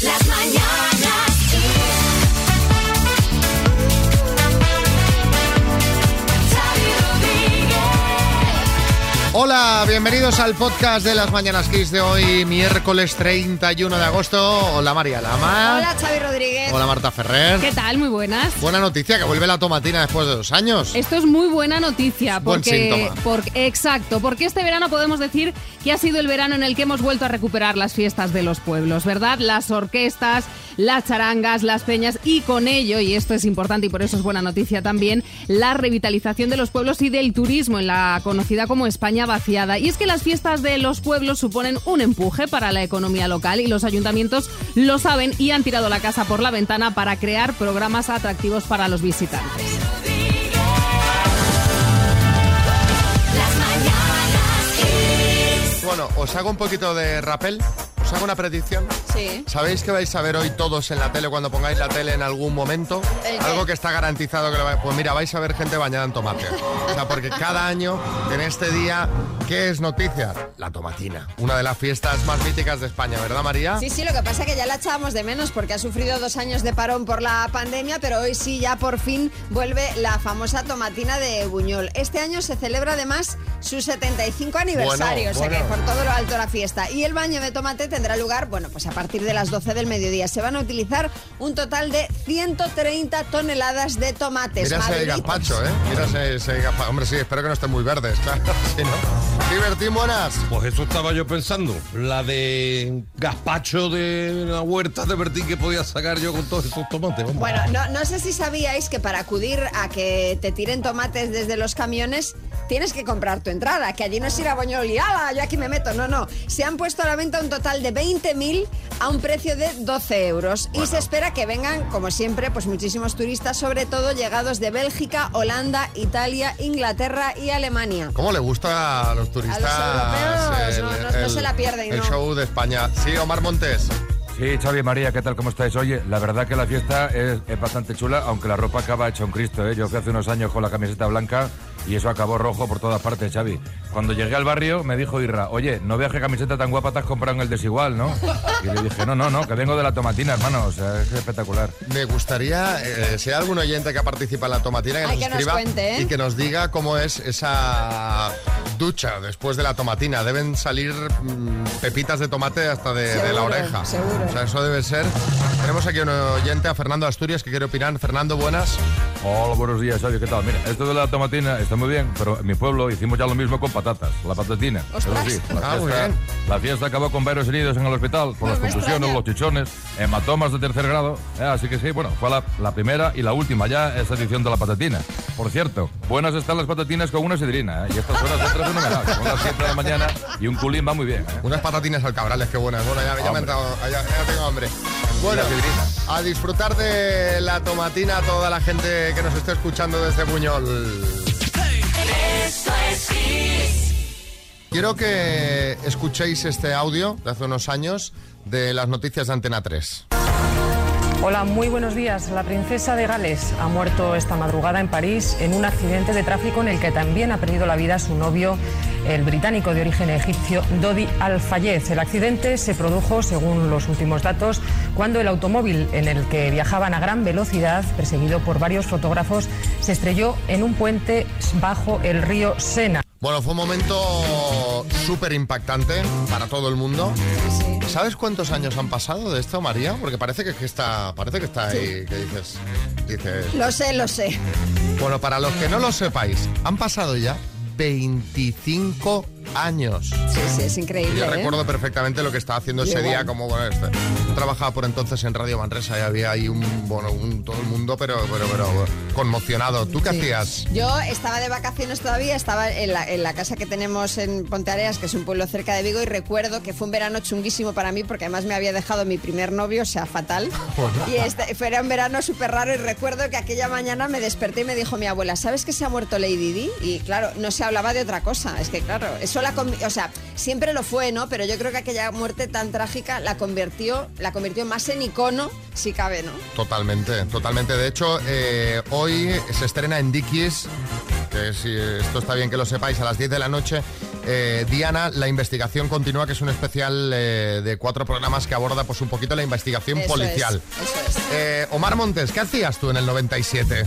Las mañanas Hola, bienvenidos al podcast de las Mañanas Kiss de hoy, miércoles 31 de agosto. Hola María Lama. Hola, Xavi Rodríguez. Hola Marta Ferrer. ¿Qué tal? Muy buenas. Buena noticia que vuelve la tomatina después de dos años. Esto es muy buena noticia Buen porque, síntoma. porque exacto, porque este verano podemos decir que ha sido el verano en el que hemos vuelto a recuperar las fiestas de los pueblos, ¿verdad? Las orquestas, las charangas, las peñas y con ello, y esto es importante y por eso es buena noticia también, la revitalización de los pueblos y del turismo en la conocida como España vaciada. Y es que las fiestas de los pueblos suponen un empuje para la economía local y los ayuntamientos lo saben y han tirado la casa por la ventana para crear programas atractivos para los visitantes. Bueno, os hago un poquito de rappel. Os hago una predicción. Sí. ¿Sabéis que vais a ver hoy todos en la tele cuando pongáis la tele en algún momento? Algo que está garantizado que lo va- Pues mira, vais a ver gente bañada en tomate. O sea, porque cada año, en este día, ¿qué es noticia? La tomatina. Una de las fiestas más míticas de España, ¿verdad, María? Sí, sí, lo que pasa es que ya la echábamos de menos porque ha sufrido dos años de parón por la pandemia, pero hoy sí ya por fin vuelve la famosa tomatina de Buñol. Este año se celebra además su 75 aniversario, Bueno, o sea que por todo lo alto la fiesta. Y el baño de tomate tendrá lugar, bueno, pues a partir de las 12 del mediodía. Se van a utilizar un total de 130 toneladas de tomates. Mira ese maduritos. gazpacho, ¿eh? Mira ese, ese gazpacho. Hombre, sí, espero que no estén muy verdes, claro. Si no. Divertín, buenas. Pues eso estaba yo pensando. La de gazpacho de la huerta de Bertín que podía sacar yo con todos esos tomates. vamos. Bueno, no, no sé si sabíais que para acudir a que te tiren tomates desde los camiones tienes que comprar tu entrada, que allí no es ir a Boñol y ¡ala! Yo aquí me meto. No, no. Se han puesto a la venta un total de 20.000 a un precio de 12 euros. Y se espera que vengan, como siempre, pues muchísimos turistas, sobre todo llegados de Bélgica, Holanda, Italia, Inglaterra y Alemania. ¿Cómo le gusta a los turistas europeos? No, no- no se la pierden, el no. show de España? Sí, Omar Montes. Sí, Xavi María, ¿qué tal? ¿Cómo estáis? Oye, la verdad que la fiesta es, es bastante chula, aunque la ropa acaba hecha un Cristo, ¿eh? Yo fui hace unos años con la camiseta blanca y eso acabó rojo por todas partes, Xavi. Cuando llegué al barrio me dijo Irra, oye, no veas qué camiseta tan guapa te has comprado en el desigual, ¿no? Y le dije, no, no, no, que vengo de la tomatina, hermano, o sea, es espectacular. Me gustaría, eh, si hay algún oyente que participa en la tomatina, que Ay, nos que nos escriba cuente, ¿eh? y que nos diga cómo es esa ducha después de la tomatina. Deben salir mm, pepitas de tomate hasta de, de la oreja. seguro. O sea, eso debe ser. Tenemos aquí un oyente, a Fernando Asturias, que quiere opinar. Fernando, buenas. Hola, buenos días, Xavi, ¿qué tal? Mira, esto de la tomatina muy bien, pero en mi pueblo hicimos ya lo mismo con patatas, la patatina. Ostras. Eso sí, la Ah, muy fiesta, bien. la fiesta acabó con varios heridos en el hospital por No las contusiones, los chichones, hematomas de tercer grado. Eh, así que sí, bueno, fue la, la primera y la última ya esta edición de la patatina. Por cierto, buenas están las patatinas con una sidrina, ¿eh? y estas horas otras fenomenal. Son las 7 de la mañana y un culín va muy bien. ¿eh? Unas patatinas al cabrales, qué buenas. Bueno, ya, ya me he entrado, ya, ya tengo hambre. Bueno, a disfrutar de la tomatina toda la gente que nos esté escuchando desde Buñol. Quiero que escuchéis este audio de hace unos años de las noticias de Antena 3. Hola, muy buenos días. La princesa de Gales ha muerto esta madrugada en París en un accidente de tráfico en el que también ha perdido la vida su novio, el británico de origen egipcio Dodi Al-Fayez. El accidente se produjo, según los últimos datos, cuando el automóvil en el que viajaban a gran velocidad, perseguido por varios fotógrafos, se estrelló en un puente bajo el río Sena. Bueno, fue un momento súper impactante para todo el mundo. ¿Sabes cuántos años han pasado de esto, María? Porque parece que, que está, parece que está ahí, que dices, dices. Lo sé, lo sé. Bueno, para los que no lo sepáis, han pasado ya 25 años. Sí, sí, es increíble. Yo ¿eh? recuerdo perfectamente lo que estaba haciendo Yo ese día, igual. como bueno, este, yo trabajaba por entonces en Radio Manresa y había ahí un, bueno, un, todo el mundo, pero, pero, pero conmocionado. ¿Tú qué Sí. hacías? Yo estaba de vacaciones todavía, estaba en la, en la casa que tenemos en Ponteareas, que es un pueblo cerca de Vigo, y recuerdo que fue un verano chunguísimo para mí, porque además me había dejado mi primer novio, o sea, fatal. Y este, fue era un verano súper raro, y recuerdo que aquella mañana me desperté y me dijo mi abuela, ¿sabes que se ha muerto Lady Di? Y claro, no se hablaba de otra cosa, es que claro, eso la... O sea, siempre lo fue, ¿no? Pero yo creo que aquella muerte tan trágica la convirtió, la convirtió más en icono, si cabe, ¿no? Totalmente, totalmente. De hecho, eh, hoy se estrena en Dickies, que si esto está bien que lo sepáis, a las 10 de la noche, Eh, Diana, la investigación continúa, que es un especial eh, de cuatro programas que aborda pues un poquito la investigación Eso policial. es, eso es. Eh, Omar Montes, ¿qué hacías tú en el 97?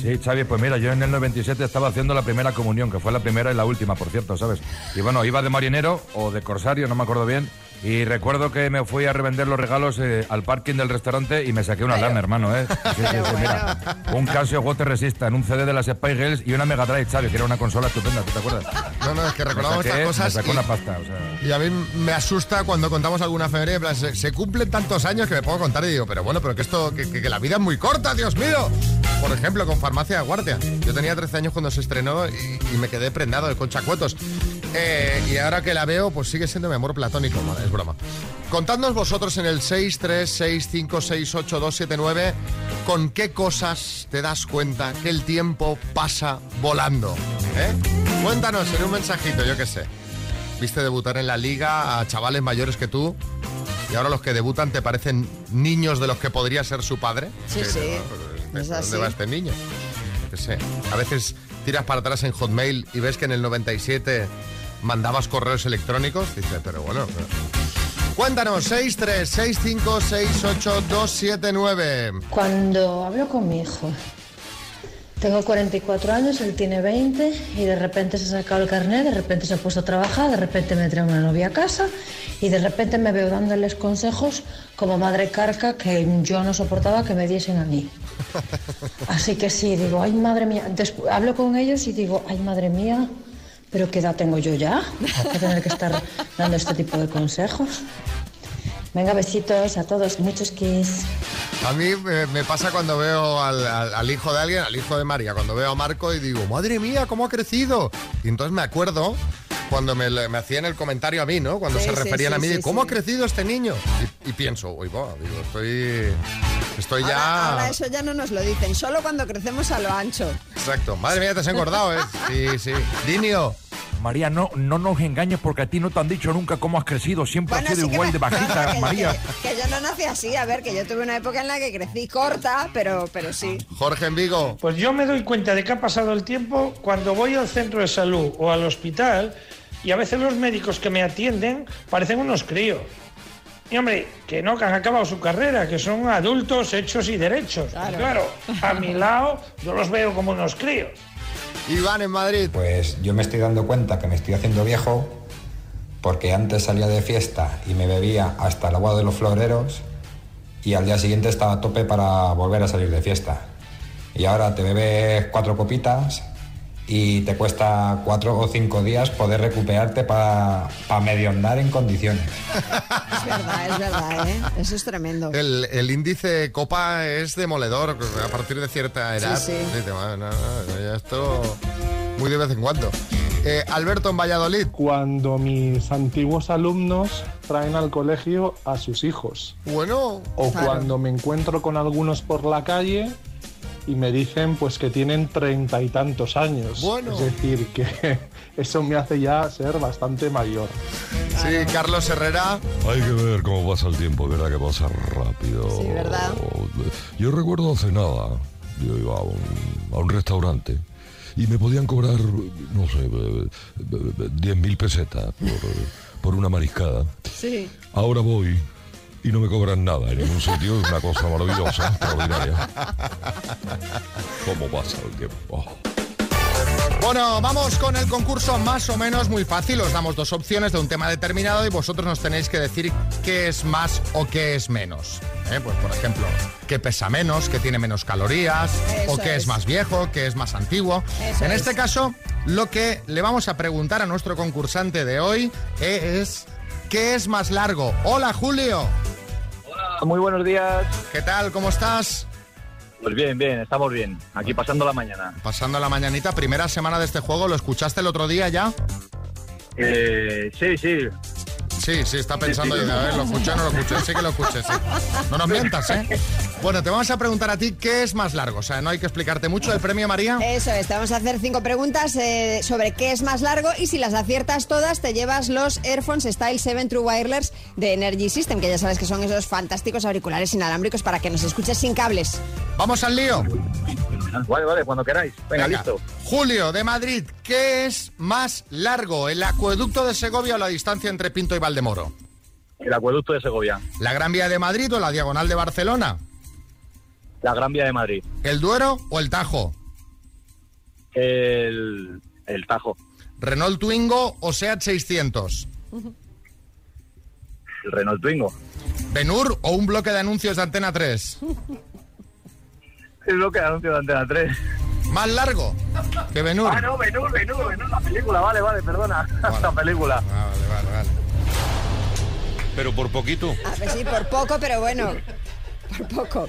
Sí, Xavi, pues mira, yo en el 97 estaba haciendo la primera comunión, que fue la primera y la última, por cierto, ¿sabes? Y bueno, iba de marinero o de corsario, no me acuerdo bien. Y recuerdo que me fui a revender los regalos eh, al parking del restaurante y me saqué una lana, hermano, ¿eh? Sí, sí, Pero sí, mira. Un Casio Water Resistant, un CD de las Spy Girls y una Mega Drive, Xavi, que era una consola estupenda, ¿tú te acuerdas? No, no, es que recordamos saqué- estas cosas. Me sacó y- una pasta, o sea... Y a mí me asusta cuando contamos alguna en plan, se, se cumplen tantos años que me puedo contar y digo, pero bueno, pero que esto, que, que- que la vida es muy corta, Dios mío. Por ejemplo, con Farmacia de Guardia. Yo tenía 13 años cuando se estrenó y, y me quedé prendado de conchacuetos. Eh, y ahora que la veo, pues sigue siendo mi amor platónico, Vale, es broma. Contadnos vosotros en el 636568279 con qué cosas te das cuenta que el tiempo pasa volando. ¿eh? Cuéntanos en un mensajito, yo qué sé. Viste debutar en la liga a chavales mayores que tú y ahora los que debutan te parecen niños de los que podría ser su padre. Sí, sí, ¿Dónde va este niño? Yo qué sé. A veces tiras para atrás en Hotmail y ves que en el 97 mandabas correos electrónicos. Dices, pero bueno. Cuéntanos, 636568279. Cuando hablo con mi hijo, tengo 44 años, él tiene 20 y de repente se ha sacado el carnet, de repente se ha puesto a trabajar, de repente me trae una novia a casa y de repente me veo dándoles consejos como madre carca que yo no soportaba que me diesen a mí. Así que sí, digo, ay madre mía, Despu- hablo con ellos y digo, ay madre mía, pero ¿qué edad tengo yo ya? Para tener que estar dando este tipo de consejos. Venga, besitos a todos, muchos kiss. A mí me, pasa cuando veo al- al hijo de alguien, al hijo de María, cuando veo a Marco y digo, madre mía, ¿cómo ha crecido? Y entonces me acuerdo cuando me, me hacían el comentario a mí, ¿no? Cuando Sí, se referían sí, a mí, de ¿cómo sí. ha crecido este niño? Y, y pienso, uy, va, digo, estoy, estoy ya... Ahora, eso ya no nos lo dicen, solo cuando crecemos a lo ancho. Exacto. Madre mía, te has engordado, ¿eh? Sí, sí. Dinio. María, no, no nos engañes porque a ti no te han dicho nunca cómo has crecido. Siempre has sido sí igual me- de bajita, María. Que, que yo no nací así, a ver, que yo tuve una época en la que crecí corta, pero, pero sí. Jorge en Vigo. Pues yo me doy cuenta de que ha pasado el tiempo cuando voy al centro de salud o al hospital y a veces los médicos que me atienden parecen unos críos. Y hombre, que no, que han acabado su carrera, que son adultos hechos y derechos. Y Claro. claro, a mi lado yo los veo como unos críos. Iván en Madrid. Pues yo me estoy dando cuenta que me estoy haciendo viejo porque antes salía de fiesta y me bebía hasta el agua de los floreros y al día siguiente estaba a tope para volver a salir de fiesta. Y ahora te bebes cuatro copitas y te cuesta cuatro o cinco días poder recuperarte para medio andar en condiciones. Es verdad, es verdad, ¿eh? Eso es tremendo. El, el índice copa es demoledor a partir de cierta edad. sí. "Bueno, no, no, ya esto muy de vez en cuando. Eh, Alberto en Valladolid. Cuando mis antiguos alumnos traen al colegio a sus hijos. Bueno, O Claro. cuando me encuentro con algunos por la calle y me dicen pues que tienen treinta y tantos años. Bueno. Es decir, que eso me hace ya ser bastante mayor. sí, Carlos Herrera. Hay que ver cómo pasa el tiempo, verdad que pasa rápido. Sí, ¿verdad? Yo recuerdo hace nada, yo iba a un, a un restaurante y me podían cobrar, no sé, eh, eh, 10 mil pesetas por, por una mariscada. Sí. Ahora voy y no me cobran nada en ningún sitio, es una cosa maravillosa, extraordinaria. ¿Cómo pasa el tiempo? Oh. Bueno, vamos con el concurso más o menos muy fácil. Os damos dos opciones de un tema determinado y vosotros nos tenéis que decir qué es más o qué es menos. ¿Eh? Pues por ejemplo, qué pesa menos, qué tiene menos calorías, Eso o qué es. es. más viejo, qué es más antiguo. Eso en es. este caso, lo que le vamos a preguntar a nuestro concursante de hoy es ¿qué es más largo? Hola Julio. Muy buenos días. ¿Qué tal? ¿Cómo estás? Pues bien, bien, estamos bien. Aquí pasando la mañana. Pasando la mañanita, primera semana de este juego, ¿lo escuchaste el otro día ya? Eh, sí, sí. Sí, sí, está pensando, Sí, sí. a ver, lo escuché no lo escuché, sí que lo escuché, sí. No nos mientas, ¿eh? Bueno, te vamos a preguntar a ti qué es más largo, o sea, no hay que explicarte mucho. ¿El premio, María? Eso es, te vamos a hacer cinco preguntas eh, sobre qué es más largo y si las aciertas todas te llevas los Airphones Style 7 True Wireless de Energy System, que ya sabes que son esos fantásticos auriculares inalámbricos para que nos escuches sin cables. Vamos al lío. Fenomenal. Vale, vale, cuando queráis. Venga, Venga. listo. Julio, de Madrid, ¿qué es más largo, el acueducto de Segovia o la distancia entre Pinto y Valdemoro? El acueducto de Segovia. ¿La Gran Vía de Madrid o la Diagonal de Barcelona? La Gran Vía de Madrid. ¿El Duero o el Tajo? El, el Tajo. ¿Renault Twingo o Seat 600? El Renault Twingo. ¿Benur o un bloque de anuncios de Antena 3? Es lo que anuncio de Antena 3. ¿Más largo que Benur? Ah, no, Benur, Benur, Benur, la película. Vale, vale, perdona. La película. Vale, vale, vale. Pero por poquito. A ver, sí, por poco, pero bueno. Por poco.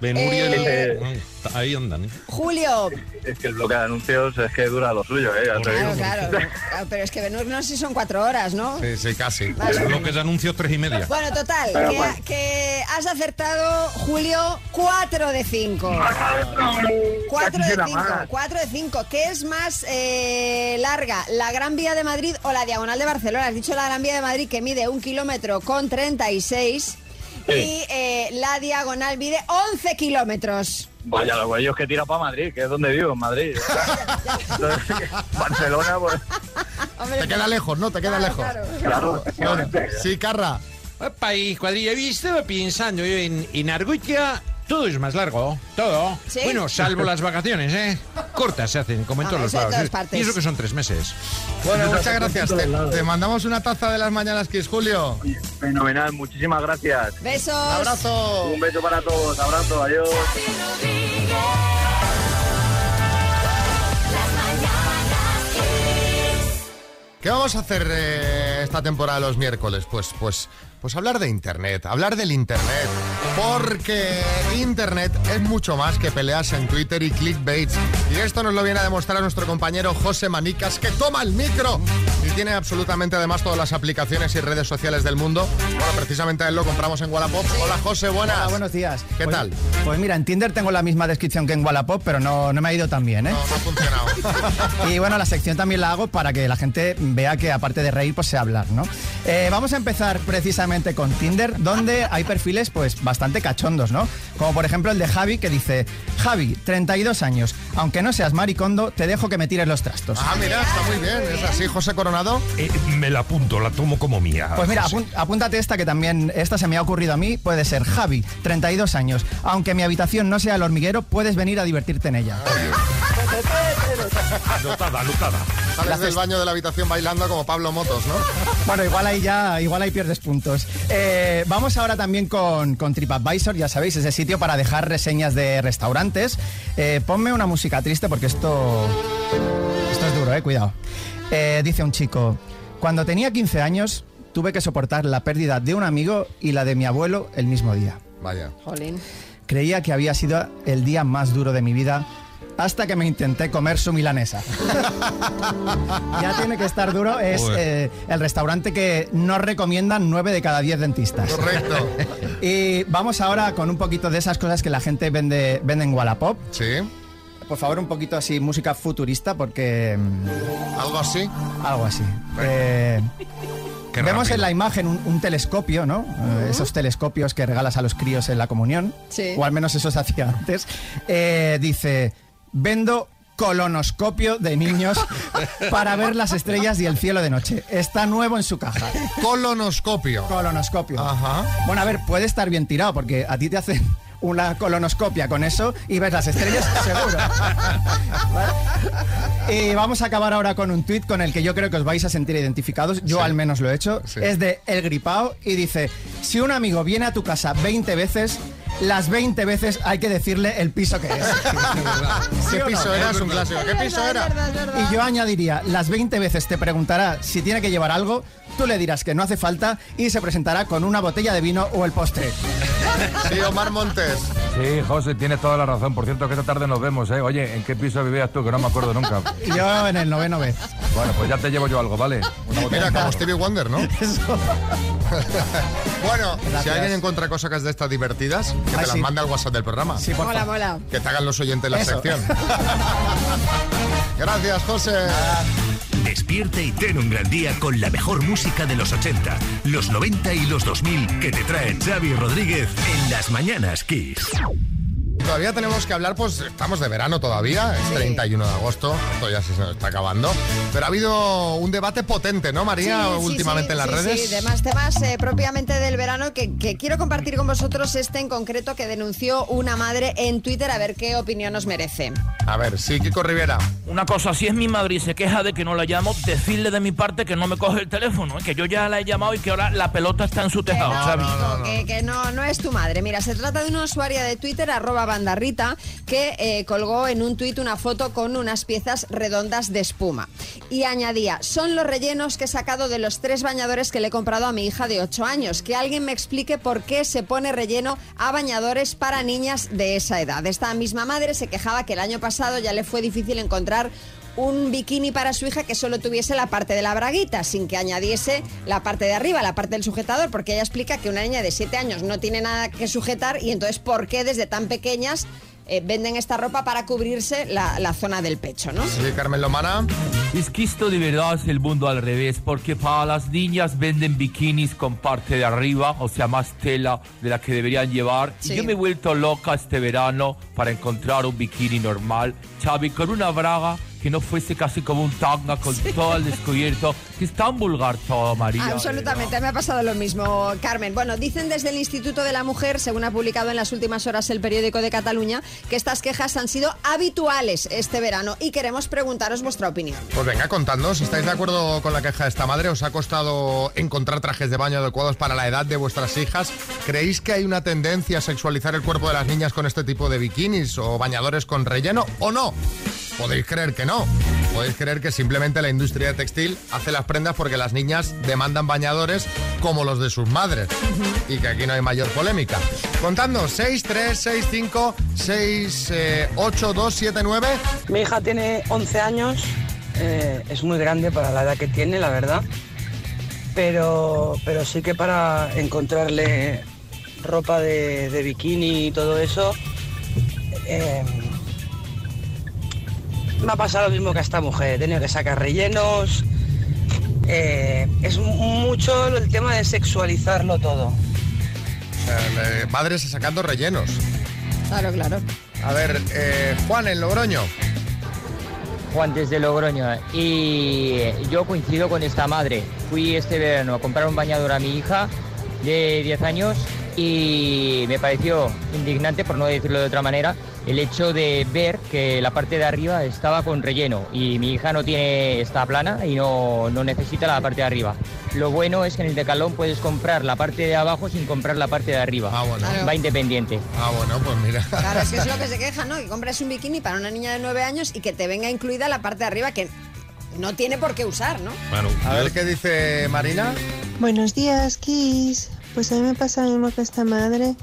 El- Eh, Ah, Ahí andan. ¿eh? Julio. Es que el bloque de anuncios es que dura lo suyo, ¿eh? Claro, claro. Claro, Pero es que Benur no sé si son cuatro horas, ¿no? Sí, sí, casi. Menos. Bloques de anuncios tres y media. Bueno, total, Pero que, bueno. que has acertado, Julio, 4 de 5. 4 de Quisiera 5, más. 4 de 5. ¿Qué es más eh, larga, la Gran Vía de Madrid o la Diagonal de Barcelona? Has dicho la Gran Vía de Madrid que mide un kilómetro con 36 y eh, la Diagonal mide 11 kilómetros. Vaya, los güeyos que tira para Madrid, que es donde vivo, en Madrid. Barcelona, pues. Hombre, Te queda lejos, ¿no? Te queda lejos. Claro. Bueno, sí, Carra. País, cuadrilla, yo estaba pensando yo en, en Argoitia, todo es más largo, todo. ¿Sí? Bueno, salvo las vacaciones, ¿eh? Cortas se hacen, como en Ah, todos los lados. todas partes. Y eso que son tres meses. Bueno, muchas gracias. Te, te mandamos una taza de las mañanas Kiss, Julio. Fenomenal, muchísimas gracias. Besos. Abrazo. Un beso para todos, abrazo, adiós. ¿Qué vamos a hacer eh, esta temporada los miércoles? Pues, pues, pues hablar de Internet, hablar del Internet. Porque Internet es mucho más que peleas en Twitter y clickbaits. Y esto nos lo viene a demostrar nuestro compañero José Manicas, que toma el micro y tiene absolutamente además todas las aplicaciones y redes sociales del mundo. Bueno, precisamente a él lo compramos en Wallapop. Hola José, buenas. Hola, buenos días. ¿Qué Pues- tal? Pues mira, en Tinder tengo la misma descripción que en Wallapop, pero no, no me ha ido tan bien, ¿eh? No, no ha funcionado. Y bueno, la sección también la hago para que la gente vea que aparte de reír, pues sé hablar, ¿no? Eh, vamos a empezar precisamente con Tinder, donde hay perfiles pues bastante cachondos, ¿no? Como por ejemplo el de Javi, que dice, Javi, 32 años, aunque no seas maricondo, te dejo que me tires los trastos. Ah, mira, está muy bien. ¿Es así, José Coronado? Eh, me la apunto, la tomo como mía. Pues mira, apúntate esta que también, esta se me ha ocurrido a mí, puede ser Javi, 32 años. Aunque mi habitación no sea el hormiguero, puedes venir a divertirte en ella. Anotada, anotada. Sales del baño de la habitación bailando como Pablo Motos, ¿no? Bueno, igual ahí ya, igual ahí pierdes puntos. Eh, vamos ahora también con, con TripAdvisor, ya sabéis, ese sitio para dejar reseñas de restaurantes. Eh, ponme una música triste porque esto, esto es duro, eh, cuidado. Eh, dice un chico, cuando tenía 15 años tuve que soportar la pérdida de un amigo y la de mi abuelo el mismo día. Vaya. Jolín. Creía que había sido el día más duro de mi vida hasta que me intenté comer su milanesa. ya tiene que estar duro. Es eh, el restaurante que nos recomiendan 9 de cada 10 dentistas. Correcto. Y vamos ahora con un poquito de esas cosas que la gente vende, vende en Wallapop. Sí. Por favor, un poquito así, música futurista, porque... mm, Algo así. Algo así. Eh, vemos rápido. en la imagen un, un telescopio, ¿no? Eh, esos telescopios que regalas a los críos en la comunión. Sí. O al menos eso se hacía antes. Eh, dice, vendo colonoscopio de niños para ver las estrellas y el cielo de noche. Está nuevo en su caja. Colonoscopio. Colonoscopio. Ajá. Bueno, a ver, puede estar bien tirado porque a ti te hacen una colonoscopia con eso y ves las estrellas seguro. ¿Vale? Y vamos a acabar ahora con un tuit con el que yo creo que os vais a sentir identificados. Yo Sí. al menos lo he hecho. Sí. Es de El Gripao y dice, si un amigo viene a tu casa 20 veces, las 20 veces hay que decirle el piso que es. ¿Sí ¿Qué no? piso era? Es un clásico. ¿Qué piso Es era? verdad, es verdad. Y yo añadiría, las 20 veces te preguntará si tiene que llevar algo, tú le dirás que no hace falta y se presentará con una botella de vino o el postre. Sí, Omar Montes. Sí, José, tienes toda la razón. Por cierto, que esta tarde nos vemos, ¿eh? Oye, ¿en qué piso vivías tú? Que no me acuerdo nunca. Yo en el noveno vez. Bueno, pues ya te llevo yo algo, ¿vale? Mira, como Stevie Wonder, ¿no? bueno, si alguien encuentra cosas de estas divertidas, que te las sí. mande al WhatsApp del programa. Sí, por Mola, mola. Que te hagan los oyentes la Eso. sección. Gracias, José. Despierte y ten un gran día con la mejor música de los 80, los 90 y los 2000 que te trae Xavi Rodríguez en las mañanas Kiss. Todavía tenemos que hablar, pues estamos de verano todavía, es 31 de agosto, esto ya se nos está acabando. Pero ha habido un debate potente, ¿no, María, Sí, últimamente sí, en las sí, redes? Sí, de más temas eh, propiamente del verano que, que quiero compartir con vosotros este en concreto que denunció una madre en Twitter a ver qué opinión nos merece. A ver, sí, Kiko Rivera. Una cosa, si es mi madre y se queja de que no la llamo, decirle de mi parte que no me coge el teléfono, ¿eh? que yo ya la he llamado y que ahora la pelota está en su tejado, no, Xavi. Kiko, que, que no, no es tu madre. Mira, se trata de una usuaria de Twitter, arroba bandarrita, que eh, colgó en un tuit una foto con unas piezas redondas de espuma. Y añadía, son los rellenos que he sacado de los tres bañadores que le he comprado a mi hija de 8 años. Que alguien me explique por qué se pone relleno a bañadores para niñas de esa edad. Esta misma madre se quejaba que el año pasado ya le fue difícil encontrar un bikini para su hija que solo tuviese la parte de la braguita, sin que añadiese la parte de arriba, la parte del sujetador, porque ella explica que una niña de 7 años no tiene nada que sujetar y entonces ¿por qué desde tan pequeñas eh, venden esta ropa para cubrirse la, la zona del pecho, ¿no? Sí, Carmen Lomana. Es que esto de verdad es el mundo al revés, porque para las niñas venden bikinis con parte de arriba, o sea, más tela de la que deberían llevar. Sí. Y yo me he vuelto loca este verano para encontrar un bikini normal, Xavi, con una braga que no fuese casi como un tanga con todo el descubierto, que es tan vulgar todo, María. Absolutamente, me ha pasado lo mismo, Carmen. Bueno, dicen desde el Instituto de la Mujer, según ha publicado en las últimas horas el periódico de Cataluña, que estas quejas han sido habituales este verano y queremos preguntaros vuestra opinión. Pues venga, contadnos si estáis de acuerdo con la queja de esta madre. ¿Os ha costado encontrar trajes de baño adecuados para la edad de vuestras hijas? ¿Creéis que hay una tendencia a sexualizar el cuerpo de las niñas con este tipo de bikinis o bañadores con relleno o no? Podéis creer que no. Podéis creer que simplemente la industria textil hace las prendas porque las niñas demandan bañadores como los de sus madres. Y que aquí no hay mayor polémica. Contadnos, 6, 3, 6, 5, 6, 8, 2, 7, 9. Mi hija tiene 11 años, eh, es muy grande para la edad que tiene, la verdad. Pero, pero sí que para encontrarle ropa de, de bikini y todo eso, eh, me ha pasado lo mismo que a esta mujer. He tenido que sacar rellenos. eh, es mucho el tema de sexualizarlo todo. O sea, le- madres sacando rellenos. Claro, claro. A ver, eh, Juan, en Logroño. Juan desde Logroño y yo coincido con esta madre. Fui este verano a comprar un bañador a mi hija de 10 años y me pareció indignante, por no decirlo de otra manera, el hecho de ver que la parte de arriba estaba con relleno y mi hija no tiene está plana y no, no necesita la parte de arriba. Lo bueno es que en el decalón puedes comprar la parte de abajo sin comprar la parte de arriba. Claro. Va independiente. Ah, bueno, pues mira. Claro, es que es lo que se queja, ¿no? Que compres un bikini para una niña de 9 años y que te venga incluida la parte de arriba que no tiene por qué usar, ¿no? a ver qué dice Marina. Buenos días, Kiss. Pues a mí me pasa lo mismo que esta madre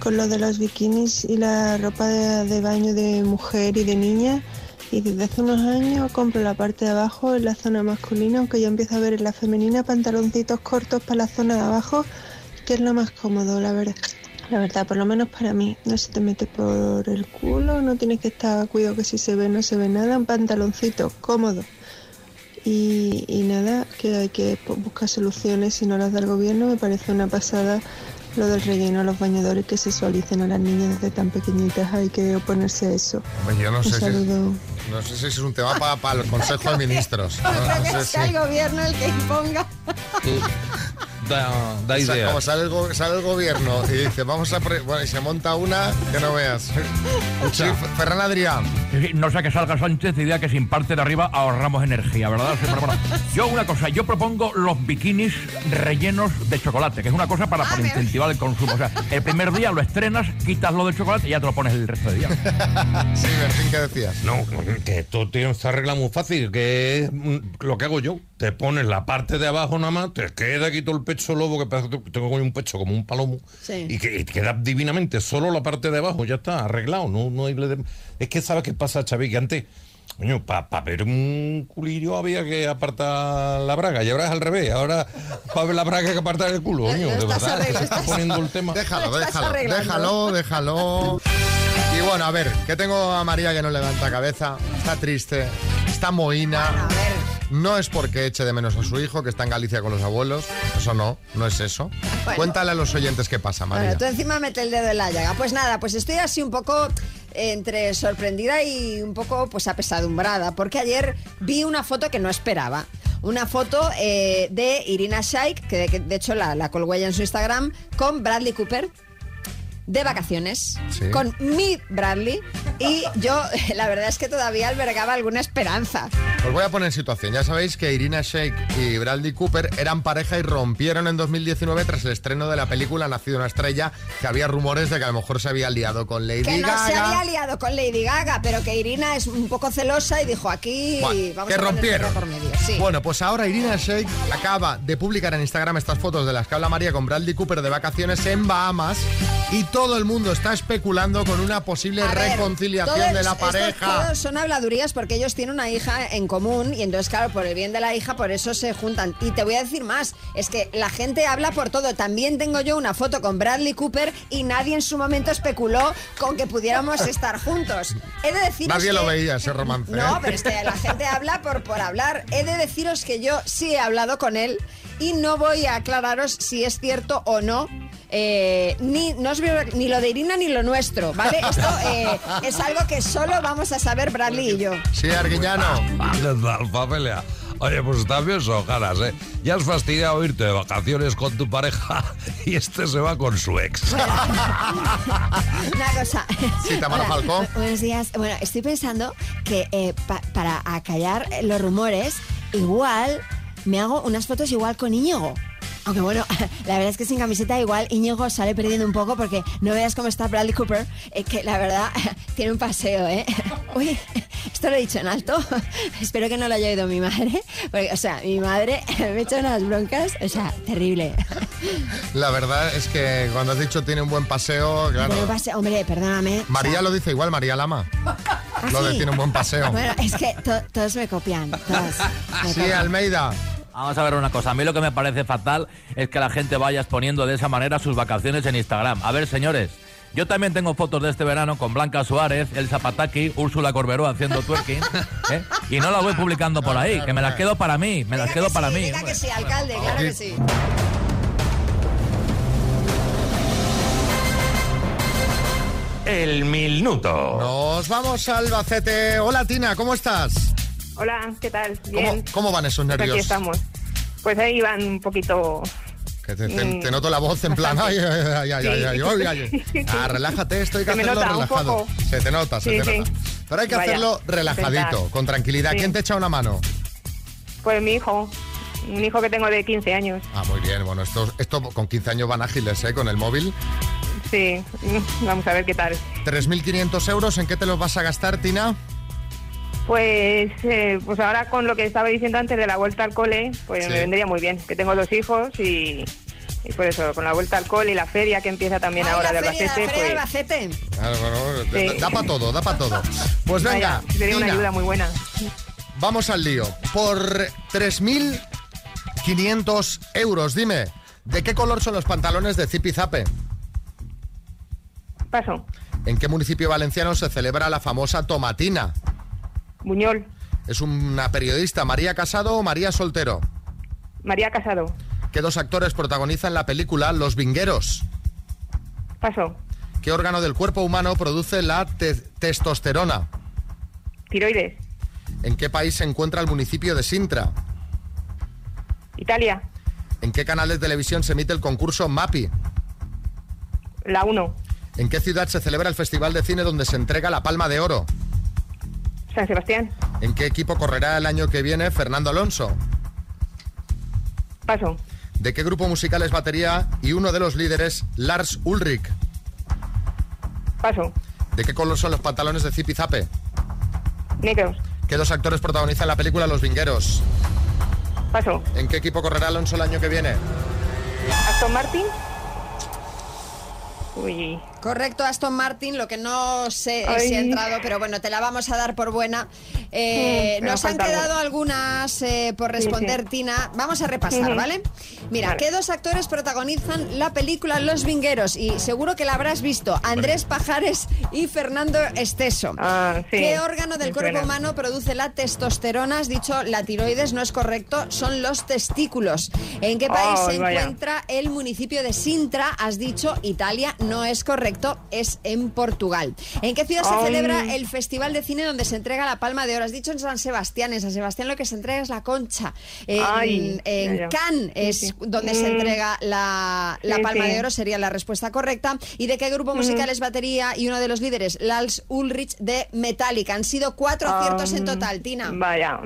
con lo de los bikinis y la ropa de, baño de mujer y de niña. Y desde hace unos años compro la parte de abajo en la zona masculina, aunque ya empiezo a ver en la femenina pantaloncitos cortos para la zona de abajo, que es lo más cómodo, la verdad. La verdad, por lo menos para mí, no se te mete por el culo, no tienes que estar cuidado que si se ve no se ve nada, un pantaloncito cómodo. Y, y nada, que hay que buscar soluciones si no las da el gobierno. Me parece una pasada lo del relleno a los bañadores que sexualicen a las niñas desde tan pequeñitas. Hay que oponerse a eso. Hombre, yo no Un sé, si, saludo. no sé si es un tema para el Consejo de Ministros. No, no Creo que sé si- el gobierno el que imponga. Da, da O sea, idea. como sale el, go- sale el gobierno y dice, vamos a... pre- Bueno, y se monta una que no veas. Sí, Ferran Adrián. No sea que salga Sánchez y diga que sin parte de arriba ahorramos energía, ¿verdad? Sí, pero bueno, yo una cosa, yo propongo los bikinis rellenos de chocolate, que es una cosa para, para incentivar el consumo. O sea, el primer día lo estrenas, quitas lo de chocolate y ya te lo pones el resto de días. sí, Bertín, ¿qué decías? No, que esto tío, se arregla muy fácil, que es mm, lo que hago yo. Te pones la parte de abajo nada más, te queda aquí todo el pecho lobo, que tengo un pecho como un palomo, Sí. y que y queda divinamente, solo la parte de abajo, ya está, arreglado. No, no hay... Es que sabes qué pasa, Xavi, que antes... Coño, para ver un culillo había que apartar la braga, y ahora es al revés, ahora para ver la braga hay que apartar el culo, coño, de verdad, está estás- poniendo el tema. Déjalo, déjalo, déjalo, déjalo. Y bueno, a ver, que tengo a María que no levanta cabeza, está triste, está mohina. A ver, No es porque eche de menos a su hijo, que está en Galicia con los abuelos. Eso no, no es eso. Bueno. Cuéntale a los oyentes qué pasa, María. Bueno, tú encima mete el dedo en la llaga. Pues nada, pues estoy así un poco eh, entre sorprendida y un poco pues apesadumbrada, porque ayer vi una foto que no esperaba. Una foto eh, de Irina Shayk, que de, que de hecho la, la colgó ella en su Instagram, con Bradley Cooper de vacaciones, Sí. con mi Bradley, y yo la verdad es que todavía albergaba alguna esperanza. Os voy a poner en situación. Ya sabéis que Irina Shayk y Bradley Cooper eran pareja y rompieron en 2019 tras el estreno de la película Nacido una estrella, que había rumores de que a lo mejor se había liado con Lady Que no Gaga. se había liado con Lady Gaga, pero que Irina es un poco celosa y dijo aquí Bueno, vamos que a rompieron. por medio. Sí. Bueno, pues ahora Irina Shayk acaba de publicar en Instagram estas fotos de las que habla María con Bradley Cooper de vacaciones en Bahamas y todo el mundo está especulando con una posible A reconciliación de la pareja. todos son habladurías porque ellos tienen una hija en común y entonces, claro, por el bien de la hija, por eso se juntan. Y te voy a decir más, es que la gente habla por todo. También tengo yo una foto con Bradley Cooper y nadie en su momento especuló con que pudiéramos estar juntos. He de deciros Nadie lo veía ese romance. No, ¿eh? pero es que la gente habla por, por hablar. He de deciros que yo sí he hablado con él y no voy a aclararos si es cierto o no. Eh, ni, no a- ni lo de Irina ni lo nuestro, ¿vale? Esto eh, es algo que solo vamos a saber Bradley y yo. Sí, Arguiñano. ¿Qué tal, familia? Oye, pues también son ganas, ¿eh? Ya has fastidiado irte de vacaciones con tu pareja y este se va con su ex. Una cosa. Sí, Tamara Hola, Buenos días. Bueno, estoy pensando que eh, pa- para acallar los rumores, igual me hago unas fotos igual con Íñigo. Aunque bueno, la verdad es que sin camiseta igual Íñigo sale perdiendo un poco porque no veas cómo está Bradley Cooper, eh, que la verdad tiene un paseo, ¿eh? Uy, esto lo he dicho en alto. Espero que no lo haya oído mi madre. Porque, o sea, mi madre me echa unas broncas, o sea, terrible. La verdad es que cuando has dicho tiene un buen paseo, claro. Pero paseo, hombre, perdóname. o María sea, lo dice igual, María Lama. Lo de sí? tiene un buen paseo. Bueno, es que to- todos me copian, todos. me Sí, copian. Almeida. Vamos a ver una cosa. A mí lo que me parece fatal es que la gente vaya exponiendo de esa manera sus vacaciones en Instagram. A ver, señores. Yo también tengo fotos de este verano con Blanca Suárez, El Zapataki, Úrsula Corberó haciendo twerking. ¿eh? Y no las voy publicando por ahí, que me las quedo para mí, me las quedo que para sí, mí. Diga que sí, alcalde, claro que sí. El minuto. Nos vamos a Albacete. Hola, Tina, ¿cómo estás? Hola, ¿qué tal? ¿Cómo, Bien. cómo van esos Pues nervios? Aquí estamos. Pues ahí van un poquito... Te, te- Mm, te noto la voz en plan, ay, ay, ay, ay, Sí. ay, ay, ay, ay. Ah, relájate, esto hay que hacerlo relajado. Se te nota, se Sí, te sí. nota. Pero hay que Vaya, hacerlo relajadito, intentar. con tranquilidad. Sí. ¿Quién te echa una mano? Pues mi hijo, un hijo que tengo de 15 años. Ah, muy bien, bueno, esto, esto con 15 años van ágiles, ¿eh? Con el móvil. Sí, vamos a ver qué tal. 3.500 euros, ¿en qué te los vas a gastar, Tina? Pues, eh, pues ahora con lo que estaba diciendo antes de la vuelta al cole, pues Sí. me vendría muy bien, que tengo dos hijos y, y por eso, con la vuelta al cole y la feria que empieza también Ay, ahora la de feria, la Albacete, feria de pues Albacete. Claro, bueno, Sí. da para todo, da para todo. Pues venga, vaya, sería una ayuda muy buena. vamos al lío. Por 3.500 euros, dime, ¿de qué color son los pantalones de Zipi Zape? Paso, ¿En qué municipio valenciano se celebra la famosa tomatina? Buñol, ¿Es una periodista María Casado o María Soltero? María Casado, ¿Qué dos actores protagonizan la película Los Vingueros? paso, ¿Qué órgano del cuerpo humano produce la te- testosterona? tiroides, ¿En qué país se encuentra el municipio de Sintra? Italia, ¿En qué canal de televisión se emite el concurso MAPI? la 1, ¿En qué ciudad se celebra el festival de cine donde se entrega la Palma de Oro? San Sebastián, ¿En qué equipo correrá el año que viene Fernando Alonso? paso, ¿De qué grupo musical es batería y uno de los líderes Lars Ulrich? paso, ¿De qué color son los pantalones de Zipi Zape? negros, ¿Qué dos actores protagonizan la película Los Vingueros? paso, ¿En qué equipo correrá Alonso el año que viene? Aston Martin, Uy. Correcto, Aston Martin, lo que no sé Ay. si ha entrado, pero bueno, te la vamos a dar por buena. Eh, nos han quedado algunas eh, por responder, Sí, sí. Tina. Vamos a repasar. ¿vale? Mira, Vale. ¿qué dos actores protagonizan la película Los Vingueros? Y seguro que la habrás visto, Andrés Pajares y Fernando Esteso. Ah, ¿Qué órgano del cuerpo humano produce la testosterona? Has dicho la tiroides, no es correcto, son los testículos. ¿En qué país se vaya. encuentra el municipio de Sintra? Has dicho Italia, no es correcto, es en Portugal. ¿En qué ciudad se celebra el Festival de Cine donde se entrega la Palma de Oro? Has dicho en San Sebastián, en San Sebastián lo que se entrega es la concha. En, Ay, en ya, ya. Cannes es sí. donde se Mm. entrega la, la Sí, Palma de Oro, sería la respuesta correcta. ¿Y de qué grupo Ujú. musical es batería y uno de los líderes? Lals Ulrich de Metallica. Han sido cuatro aciertos en total, Tina. Vaya.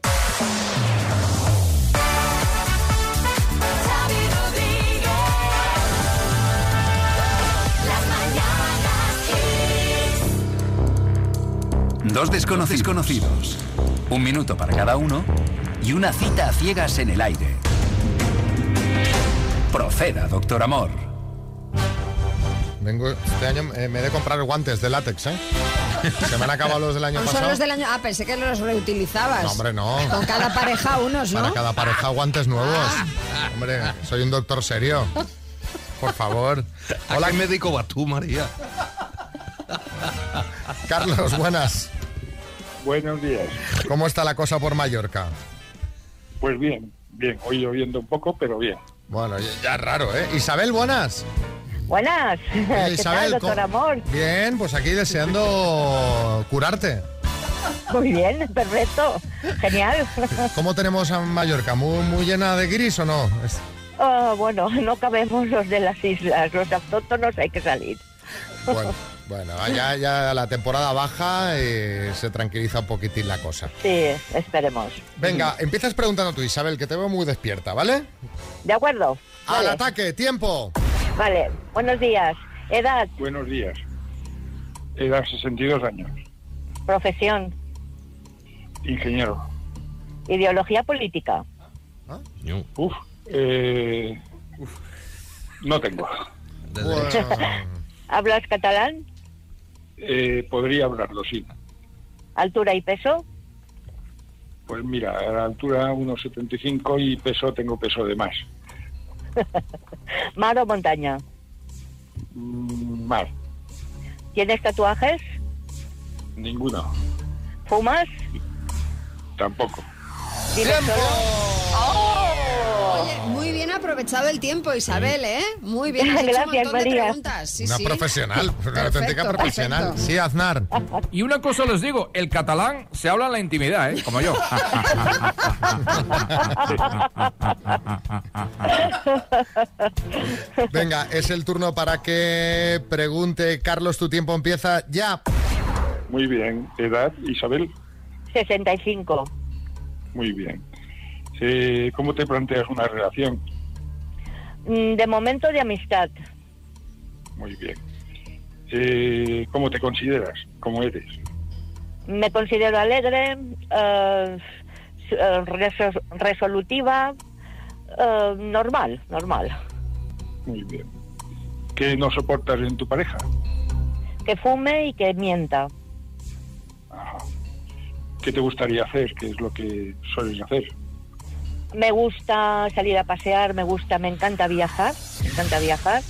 Dos desconocidos conocidos. Un minuto para cada uno y una cita a ciegas en el aire. Proceda, doctor Amor. Vengo, este año eh, me he de comprar guantes de látex, ¿eh? Se me han acabado los del año Son pasado. los del año. Ah, pensé que los reutilizabas. No, hombre, no. Con cada pareja unos, ¿no? Para cada pareja guantes nuevos. Ah. Hombre, soy un doctor serio. Por favor. Hola, médico vas tú, María? Carlos, buenas. Buenos días. ¿Cómo está la cosa por Mallorca? Pues bien, bien. Hoy lloviendo un poco, pero bien. Bueno, ya, ya es raro, ¿eh? Isabel, buenas. Buenas. ¿Qué Isabel, tal, doctor ¿cómo- Amor? Bien, pues aquí deseando curarte. Muy bien, perfecto. Genial. ¿Cómo tenemos a Mallorca? ¿Muy, muy llena de gris o no? Es- Ah, bueno, no cabemos los de las islas. Los autóctonos hay que salir. Bueno, bueno, ya, ya la temporada baja y se tranquiliza un poquitín la cosa. Sí, esperemos. Venga, empiezas preguntando tú, Isabel, que te veo muy despierta, ¿vale? ¿De acuerdo? Al Vale. ataque, tiempo. Vale, buenos días. Edad, Buenos días. Edad 62 años. profesión, Ingeniero. ideología política. Uf. eh, no tengo. ¿Hablas catalán? Eh, podría hablarlo, sí. ¿Altura y peso? Pues mira, a la altura 1,75 y peso, tengo peso de más. ¿Mar o montaña? Mm, Mal, ¿Tienes tatuajes? ninguno. ¿Fumas? Tampoco. Muy bien aprovechado el tiempo, Isabel, ¿eh? Muy bien. Has hecho Gracias, un montón de María. preguntas. Sí, una sí. profesional, una Perfecto, auténtica profesional. perfecto. Sí, Aznar. Y una cosa les digo, el catalán se habla en la intimidad, ¿eh? Como yo. Venga, es el turno para que pregunte Carlos, tu tiempo empieza ya. Muy bien. Edad, Isabel. 65. Muy bien. Eh, ¿Cómo te planteas una relación? Mm, De momento de amistad. Muy bien. Eh, ¿Cómo te consideras? ¿Cómo eres? Me considero alegre, eh, eh, reso- resolutiva, normal, normal. Muy bien. ¿Qué no soportas en tu pareja? Que fume y que mienta. ¿Qué te gustaría hacer? ¿Qué es lo que sueles hacer? Me gusta salir a pasear, me gusta, me encanta viajar, me encanta viajar.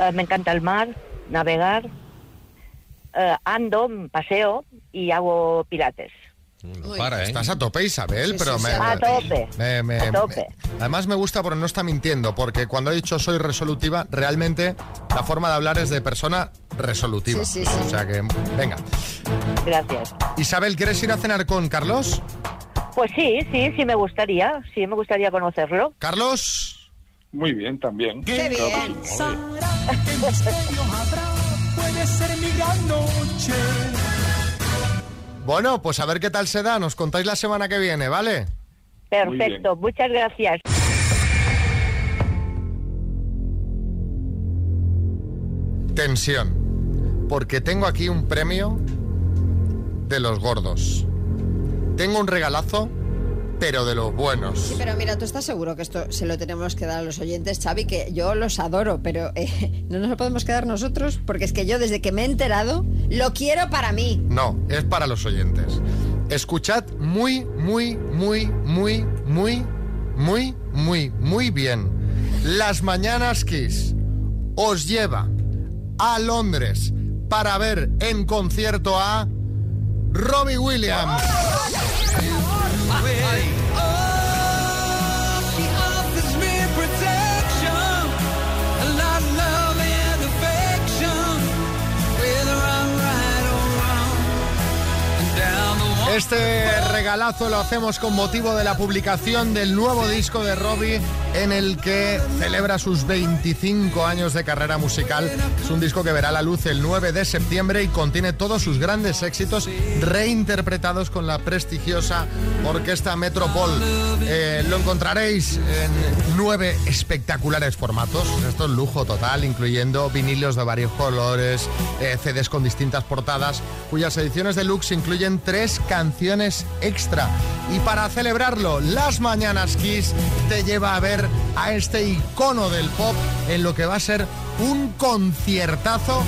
Eh, me encanta el mar, navegar. Eh, ando, paseo y hago pilates. Para, Estás a tope, Isabel, Sí, pero sí, me, sí. A tope, me- me- a tope. me- además me gusta porque no está mintiendo, porque cuando ha dicho soy resolutiva, realmente la forma de hablar es de persona resolutiva. Sí, sí, sí. O sea que, venga. Gracias. Isabel, ¿quieres ir a cenar con Carlos? Pues sí, sí, sí me gustaría, sí me gustaría conocerlo. Carlos. Muy bien, también. ¡Qué bien! Puede ser mi gran noche. Bueno, pues a ver qué tal se da. Nos contáis la semana que viene, ¿vale? Perfecto, muchas gracias. Tensión. Porque tengo aquí un premio de los gordos. Tengo un regalazo pero de los buenos. Sí, pero mira, tú estás seguro que esto se lo tenemos que dar a los oyentes, Xavi, que yo los adoro, pero eh, no nos lo podemos quedar nosotros, porque es que yo desde que me he enterado lo quiero para mí. No, es para los oyentes. Escuchad muy, muy, muy, muy, muy, muy, muy, muy bien. Las Mañanas Kiss os lleva a Londres para ver en concierto a Robbie Williams. Este regalazo lo hacemos con motivo de la publicación del nuevo disco de Robbie en el que celebra sus 25 años de carrera musical. Es un disco que verá la luz el 9 de septiembre y contiene todos sus grandes éxitos reinterpretados con la prestigiosa Orquesta Metropol. Eh, lo encontraréis en nueve espectaculares formatos. Esto es lujo total, incluyendo vinilos de varios colores, eh, CDs con distintas portadas, cuyas ediciones deluxe incluyen tres canciones extra. Y para celebrarlo, Las Mañanas Kiss te lleva a ver a este icono del pop en lo que va a ser un conciertazo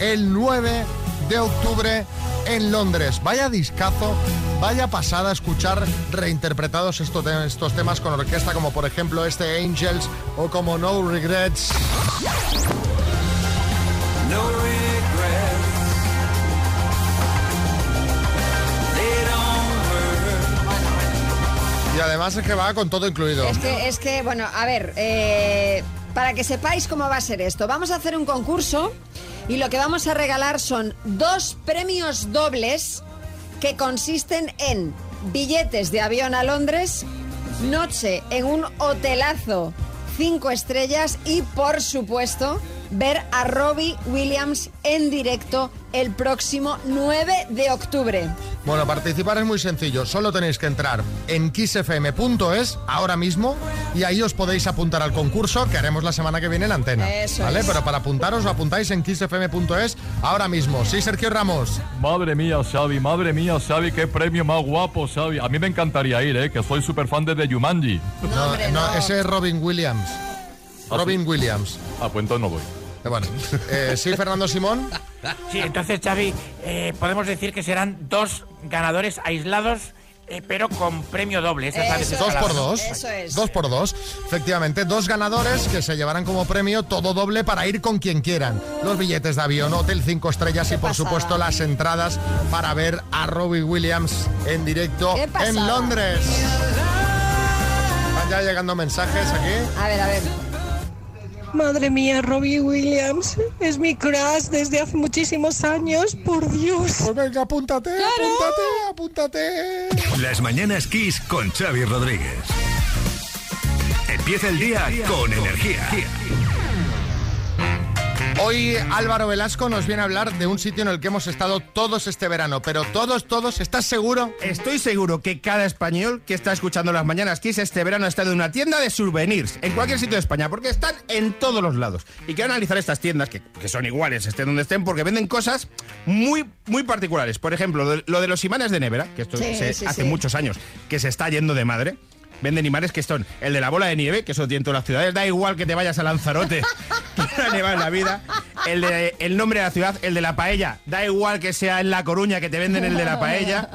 el 9 de octubre en Londres. Vaya discazo, vaya pasada escuchar reinterpretados estos, estos temas con orquesta como por ejemplo este Angels o como. No regrets. Además es que va con todo incluido. Es que, es que bueno, a ver, eh, para que sepáis cómo va a ser esto, vamos a hacer un concurso y lo que vamos a regalar son dos premios dobles que consisten en billetes de avión a Londres, noche en un hotelazo cinco estrellas y, por supuesto, ver a Robbie Williams en directo el próximo 9 de octubre. Bueno, participar es muy sencillo. Solo tenéis que entrar en kissfm.es ahora mismo y ahí os podéis apuntar al concurso que haremos la semana que viene en antena. Eso ¿Vale? es. Pero para apuntaros, lo apuntáis en kissfm.es ahora mismo. Sí, Sergio Ramos. Madre mía, Xavi, madre mía, Xavi, qué premio más guapo, Xavi. A mí me encantaría ir, ¿eh? Que soy súper fan de The Jumanji. No, no, ese es Robin Williams. Robin Williams. Ah, pues entonces no voy. Eh, Bueno, eh, sí, Fernando Simón. Sí, entonces, Xavi, eh, podemos decir que serán dos ganadores aislados, eh, pero con premio doble. Esa sabes esa Dos por palabra. dos. Dos por dos. Efectivamente, dos ganadores que se llevarán como premio todo doble para ir con quien quieran. Los billetes de avión, hotel 5 estrellas y por pasada. supuesto las entradas para ver a Robbie Williams en directo en. Londres. Van ya llegando mensajes aquí. A ver, a ver. Madre mía, Robbie Williams es mi crush desde hace muchísimos años, por Dios. Pues venga, apúntate, apúntate, apúntate. Las mañanas Kiss con Xavi Rodríguez. Empieza el día con energía. Hoy Álvaro Velasco nos viene a hablar de un sitio en el que hemos estado todos este verano, pero todos, todos, ¿estás seguro? Estoy seguro que cada español que está escuchando las mañanas Kiss este verano ha estado en una tienda de souvenirs, en cualquier sitio de España, porque están en todos los lados. Y quiero analizar estas tiendas, que, que son iguales, estén donde estén, porque venden cosas muy, muy particulares. Por ejemplo, de- lo de los imanes de nevera, que esto Sí, se- sí, hace sí. muchos años que se está yendo de madre. Venden imanes que son el de la bola de nieve, que eso tiene en todas las ciudades. Da igual que te vayas a Lanzarote, que no ha nevado en la vida. El, de, el nombre de la ciudad, el de la paella. Da igual que sea en La Coruña, que te venden el de la paella.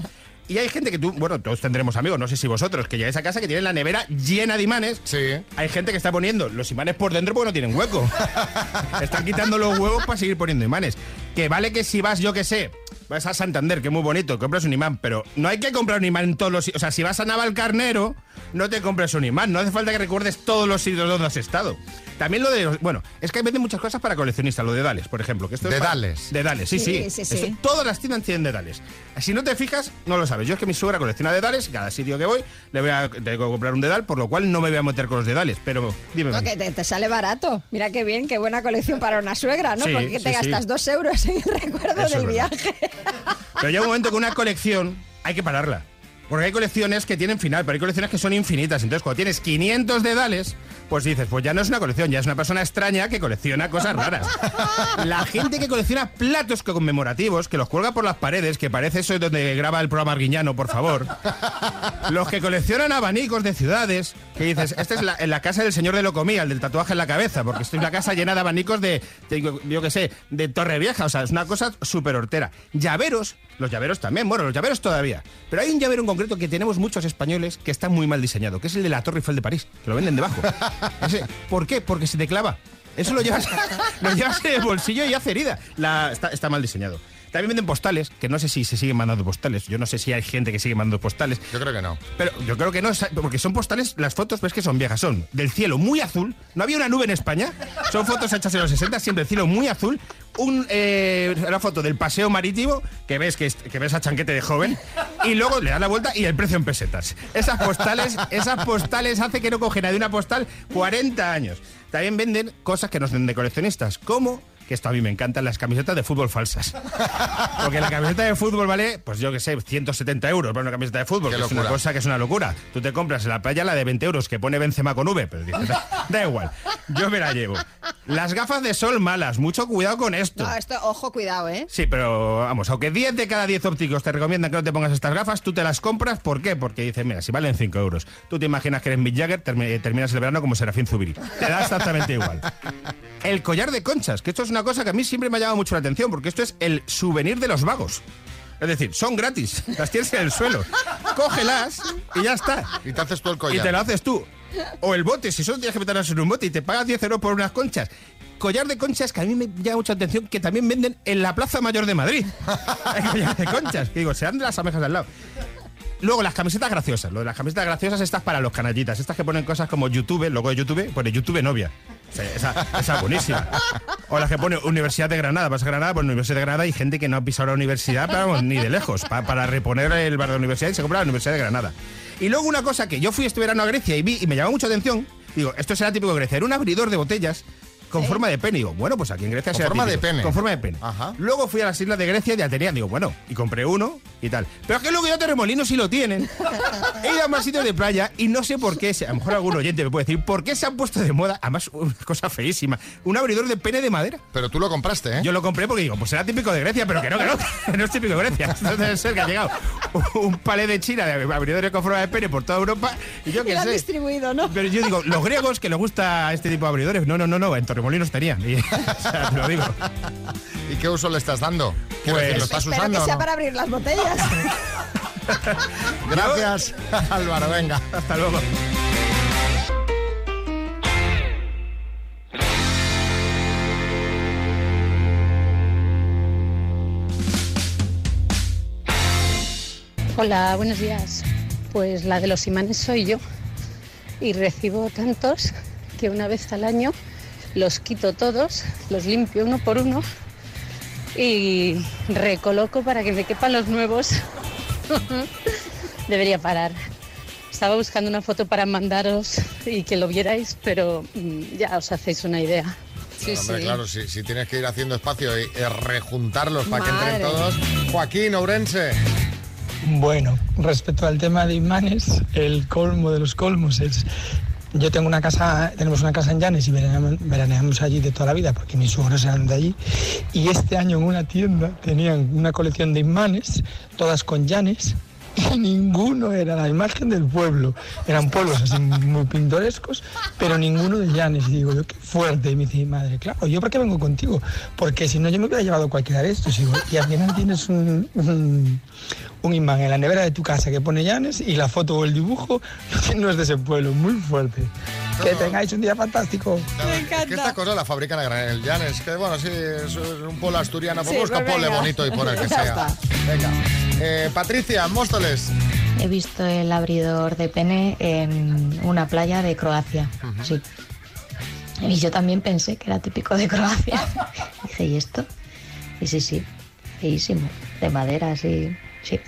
Y hay gente que tú, bueno, todos tendremos amigos, no sé si vosotros, que llegáis a casa que tienen la nevera llena de imanes. Sí. Hay gente que está poniendo los imanes por dentro porque no tienen hueco. Están quitando los huevos para seguir poniendo imanes. Que vale que si vas, yo que sé, vas a Santander, que es muy bonito, compras un imán, pero no hay que comprar un imán en todos los. O sea, si vas a Navalcarnero, no te compres un imán. No hace falta que recuerdes todos los sitios donde has estado. También lo de. los- Bueno, es que venden muchas cosas para coleccionistas, lo de Dales, por ejemplo. Que esto es para- Dedales. Dedales, sí, sí. Sí, sí, sí. Esto- todas las tiendas tienen dedales. Si no te fijas, no lo sabes. Yo es que mi suegra colecciona dedales, cada sitio que voy le voy a tengo que comprar un dedal, por lo cual no me voy a meter con los dedales. Pero dime. No, que te, te sale barato. Mira qué bien, qué buena colección para una suegra, ¿no? Sí, Porque te sí, sí. gastas dos euros en el recuerdo Eso es del verdad. viaje. Pero llega un momento que una colección hay que pararla. Porque hay colecciones que tienen final, pero hay colecciones que son infinitas. Entonces, cuando tienes 500 dedales, pues dices, pues ya no es una colección, ya es una persona extraña que colecciona cosas raras. La gente que colecciona platos conmemorativos, que los cuelga por las paredes, que parece eso donde graba el programa Arguiñano, por favor. Los que coleccionan abanicos de ciudades, que dices, esta es la, en la casa del señor de Locomía, el del tatuaje en la cabeza, porque esto es una casa llena de abanicos de, de- yo qué sé, de Torrevieja, o sea, es una cosa súper hortera. Llaveros, los llaveros también, bueno, los llaveros todavía. Pero hay un llavero en concreto que tenemos muchos españoles que está muy mal diseñado, que es el de la Torre Eiffel de París, que lo venden debajo. ¿Por qué? Porque se te clava. Eso lo llevas, lo llevas en el bolsillo y hace herida. La- está mal diseñado. También venden postales, que no sé si se siguen mandando postales. Yo no sé si hay gente que sigue mandando postales. Yo creo que no. Pero yo creo que no, porque son postales, las fotos ves que son viejas, son del cielo muy azul, no había una nube en España, son fotos hechas en los 60, siempre el cielo muy azul, un, eh, una foto del paseo marítimo, que ves que, es- que ves a chanquete de joven, y luego le das la vuelta y el precio en pesetas. Esas postales, esas postales hace que no coge nadie una postal 40 años. También venden cosas que nos den de coleccionistas, como que esto a mí me encantan, las camisetas de fútbol falsas. Porque la camiseta de fútbol vale, pues yo que sé, 170 euros para una camiseta de fútbol, Qué que es una cosa que es una locura. Tú te compras en la playa la de 20 euros que pone Benzema con V, pero dices, da, da igual, yo me la llevo. Las gafas de sol malas, mucho cuidado con esto. No, esto, ojo, cuidado, ¿eh? Sí, pero vamos, aunque 10 de cada 10 ópticos te recomiendan que no te pongas estas gafas, tú te las compras, ¿por qué? Porque dices, mira, si valen 5 euros, tú te imaginas que eres Mick Jagger, termi- terminas el verano como Serafín Zubiri. Te da exactamente igual. El collar de conchas, que esto es una cosa que a mí siempre me ha llamado mucho la atención, porque esto es el souvenir de los vagos. Es decir, son gratis, las tienes en el suelo. Cógelas y ya está. Y te haces tú el Y collar. te lo haces tú. O el bote, si solo tienes que meterlas en un bote y te pagas 10 euros por unas conchas. Collar de conchas que a mí me llama mucha atención, que también venden en la Plaza Mayor de Madrid. Hay collar de conchas, que digo, serán de las abejas al lado. Luego, las camisetas graciosas. Lo de las camisetas graciosas, estas para los canallitas. Estas que ponen cosas como YouTube, logo de YouTube, pone YouTube novia. Esa, esa es buenísima. O las que pone Universidad de Granada. Vas a Granada, por Universidad de Granada hay gente que no ha pisado la universidad, pero vamos, ni de lejos, pa- para reponer el bar de la universidad y se compra la Universidad de Granada. Y luego una cosa que yo fui este verano a Grecia y vi y me llamó mucha atención, digo, esto será típico de Grecia, era un abridor de botellas con forma de pene. Digo, bueno, pues aquí en Grecia Con será forma de pene. Con forma de pene. Luego fui a las islas de Grecia y ya tenían, digo, bueno, y compré uno y tal. Pero es que luego yo Torremolinos sí lo tienen. He ido a más sitios de playa y no sé por qué, a lo mejor algún oyente me puede decir, ¿por qué se han puesto de moda? Además, una cosa feísima, un abridor de pene de madera. Pero tú lo compraste, ¿eh? Yo lo compré porque digo, pues será típico de Grecia, pero que no, que no, que no es típico de Grecia. Esto debe ser que ha llegado un palé de China de abridores con forma de pene por toda Europa y yo qué lo han sé. distribuido, ¿no? Pero yo digo, los griegos que les gusta este tipo de abridores, no, no, no, no, en Torremolinos tenían. Y, o sea, te lo digo. ¿Y qué uso le estás dando? Quiero Pues- decir, ¿Lo estás Espero usando que o sea no? para abrir las botellas. Gracias, Álvaro, venga. Hasta luego. Hola, buenos días. Pues la de los imanes soy yo. Y recibo tantos que una vez al año los quito todos, los limpio uno por uno y recoloco para que me quepan los nuevos. Debería parar. Estaba buscando una foto para mandaros y que lo vierais, pero mm, ya os hacéis una idea. Pero, hombre, claro, si, si tienes que ir haciendo espacio y eh, rejuntarlos para que entren todos. Joaquín, Ourense. Bueno, respecto al tema de imanes, el colmo de los colmos es. Yo tengo una casa, tenemos una casa en Llanes y veraneamos, allí de toda la vida porque mis suegros eran de allí. Y este año en una tienda tenían una colección de imanes, todas con Llanes, y ninguno era la imagen del pueblo. Eran pueblos así muy pintorescos, pero ninguno de Llanes. Y digo, yo qué fuerte. Y me dice, madre, claro, ¿yo por qué vengo contigo? Porque si no, yo me hubiera llevado cualquiera de estos. Y, digo, y al final tienes un, un, un imán en la nevera de tu casa que pone Llanes y la foto o el dibujo no es de ese pueblo. Muy fuerte. Que tengáis un día fantástico. Es que esta cosa la fabrican a granel. Llanes, que bueno, sí, es un pueblo asturiano. Pues Sí, busca un pues pueblo venga. bonito y por el que Ya sea. Venga. Eh, Patricia, Móstoles. He visto el abridor de pene en una playa de Croacia. Sí. Y yo también pensé que era típico de Croacia. Dije, ¿y esto? Y sí, sí, feísimo. De madera, sí. Sí.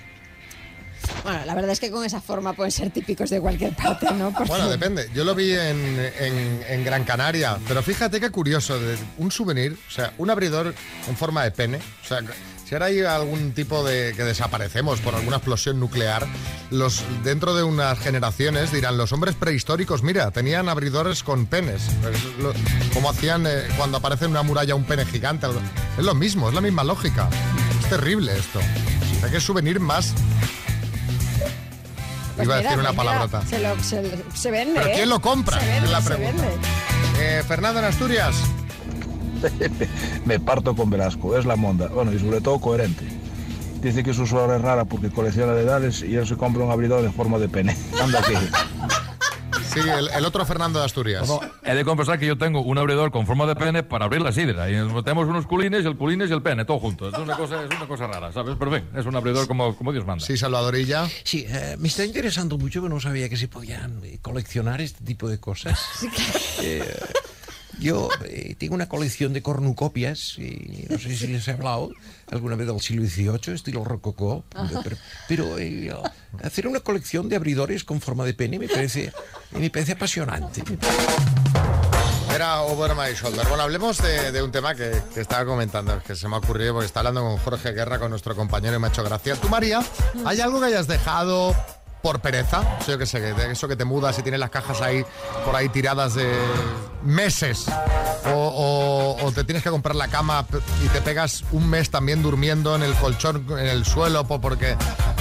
Bueno, la verdad es que con esa forma pueden ser típicos de cualquier parte, ¿no? Porque- Bueno, depende. Yo lo vi en, en- en Gran Canaria, pero fíjate qué curioso, de un souvenir, o sea, un abridor en forma de pene. O sea, ahora hay algún tipo de que desaparecemos por alguna explosión nuclear, los dentro de unas generaciones dirán los hombres prehistóricos, mira, tenían abridores con penes, Pues lo- como hacían eh, cuando aparece en una muralla un pene gigante. Es lo mismo, es la misma lógica. Es terrible esto. Hay que souvenir más. Pues Iba a decir una palabrota. Se, lo- se- se vende. ¿Pero ¿eh? quién lo compra? Se vende, Es la se pregunta. vende. Eh, Fernando en Asturias. Me parto con Velasco, es la monda. Bueno, y sobre todo coherente. Dice que su suegra es rara porque colecciona dedales y él se compra un abridor en forma de pene. Anda que... Sí, el, el otro Fernando de Asturias. He de confesar que yo tengo un abridor con forma de pene para abrir la sidra. Y nos metemos unos culines, el culines y el pene, todo junto. Es una cosa, es una cosa rara, ¿sabes? Pero bien, es un abridor como, como Dios manda. Sí, Salvadorilla. Sí, eh, me está interesando mucho, pero no sabía que se podían eh, coleccionar este tipo de cosas. Eh, yo eh, tengo una colección de cornucopias, y no sé si les he hablado alguna vez del siglo XVIII, estilo rococó, pero, pero, eh, hacer una colección de abridores con forma de pene me parece, me parece apasionante. Era Over My Shoulder. Bueno, hablemos de, de un tema que, que estaba comentando, que se me ha ocurrido porque está hablando con Jorge Guerra, con nuestro compañero y me ha hecho gracia. Tú, María, ¿hay algo que hayas dejado por pereza? O sea, yo qué sé, que de eso que te mudas y tienes las cajas ahí por ahí tiradas de meses. O, o- o te tienes que comprar la cama y te pegas un mes también durmiendo en el colchón, en el suelo, po- porque,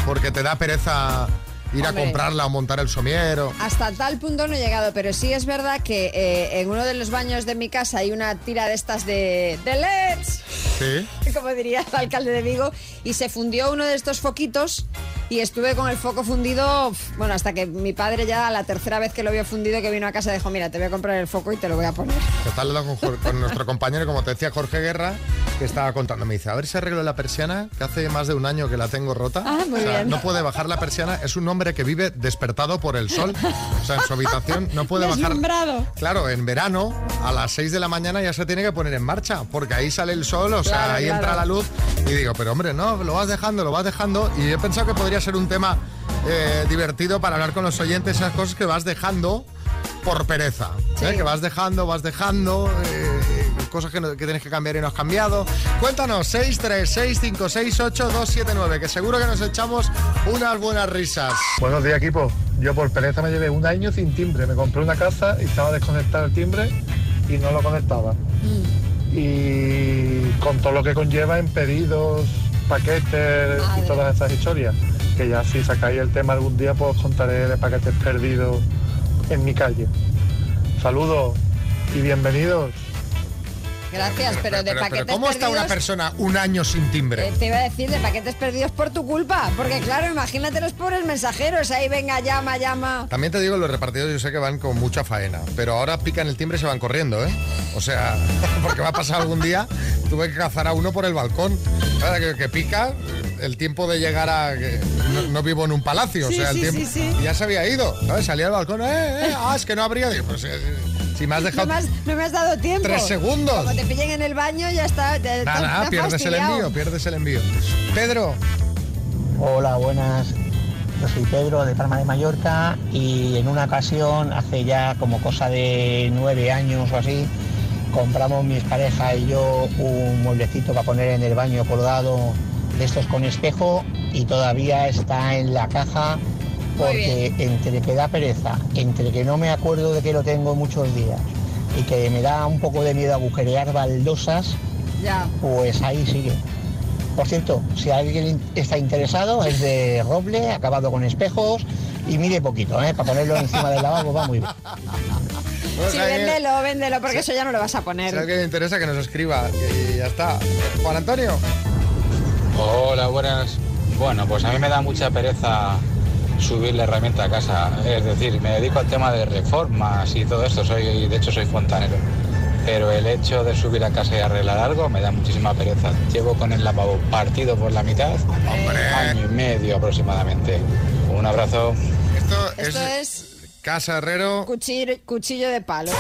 porque te da pereza ir a comprarla o montar el somiero. Hasta tal punto no he llegado, pero sí es verdad que eh, en uno de los baños de mi casa hay una tira de estas de, de LEDs, Sí. como diría el alcalde de Vigo, y se fundió uno de estos foquitos y estuve con el foco fundido, bueno, hasta que mi padre ya la tercera vez que lo vio fundido que vino a casa dijo, mira, te voy a comprar el foco y te lo voy a poner. Está hablando con, nuestro compañero, como te decía Jorge Guerra, que estaba contando. Me dice, a ver si arreglo la persiana, que hace más de un año que la tengo rota. Ah, muy O sea, bien. No puede bajar la persiana. Es un hombre que vive despertado por el sol. O sea, en su habitación no puede bajar. Claro, en verano, a las 6 de la mañana ya se tiene que poner en marcha, porque ahí sale el sol, o sea, Claro, ahí claro. entra la luz. Y digo, pero hombre, no, lo vas dejando, lo vas dejando. Y he pensado que podría ser un tema eh, divertido para hablar con los oyentes, esas cosas que vas dejando por pereza. ¿eh? Que vas dejando, vas dejando, eh, cosas que, no- que tienes que cambiar y no has cambiado. Cuéntanos, 636568279, que seguro que nos echamos unas buenas risas. Buenos días, equipo. Yo por pereza me llevé un año sin timbre. Me compré una casa y estaba desconectado el timbre y no lo conectaba. Y con todo lo que conlleva en pedidos, paquetes y todas esas historias. Que ya si sacáis el tema algún día, pues os contaré de paquetes perdidos en mi calle. Saludos y bienvenidos. Gracias, pero de Pero, paquetes pero ¿cómo está una persona un año sin timbre? eh, te iba a decir de paquetes perdidos por tu culpa, porque claro, imagínate los pobres mensajeros, ahí venga, llama, llama. También te digo, los repartidores yo sé que van con mucha faena, pero ahora pican el timbre y se van corriendo, ¿eh? O sea, porque va a pasar algún día, tuve que cazar a uno por el balcón. Que, que pica, el tiempo de llegar a... que no, no vivo en un palacio, Sí, o sea, el sí, tiempo... sí, ya se había ido, ¿sabes? Salía al balcón, ¡eh, eh! ¡Ah, es que no habría! Digo, pues, eh, si me has No dejado... me, has, no me has dado tiempo. Tres segundos. Como te pillen en el baño, ya está. te- te- Nada, te nada, has pierdes el envío, pierdes el envío. Pedro. Hola, buenas. Yo soy Pedro de Palma de Mallorca y en una ocasión, hace ya como cosa de nueve años o así, compramos mis pareja y yo un mueblecito para poner en el baño colgado de estos con espejo y todavía está en la caja porque entre que da pereza, entre que no me acuerdo de que lo tengo muchos días y que me da un poco de miedo agujerear baldosas, Ya. pues ahí sigue. Por cierto, si alguien está interesado, es de roble, acabado con espejos y mide poquito, ¿eh? para ponerlo encima del lavabo va muy bien. Sí, véndelo, véndelo, porque eso ya no lo vas a poner. Si a alguien le interesa que nos escriba y ya está. Juan Antonio. Hola, buenas. Bueno, pues a mí me da mucha pereza subir la herramienta a casa. Es decir, me dedico al tema de reformas y todo esto. Soy, de hecho, soy fontanero. Pero el hecho de subir a casa y arreglar algo me da muchísima pereza. Llevo con el lavabo partido por la mitad, año y medio aproximadamente. Un abrazo. Esto, Esto es Casa Herrero. cuchillo, cuchillo de palo.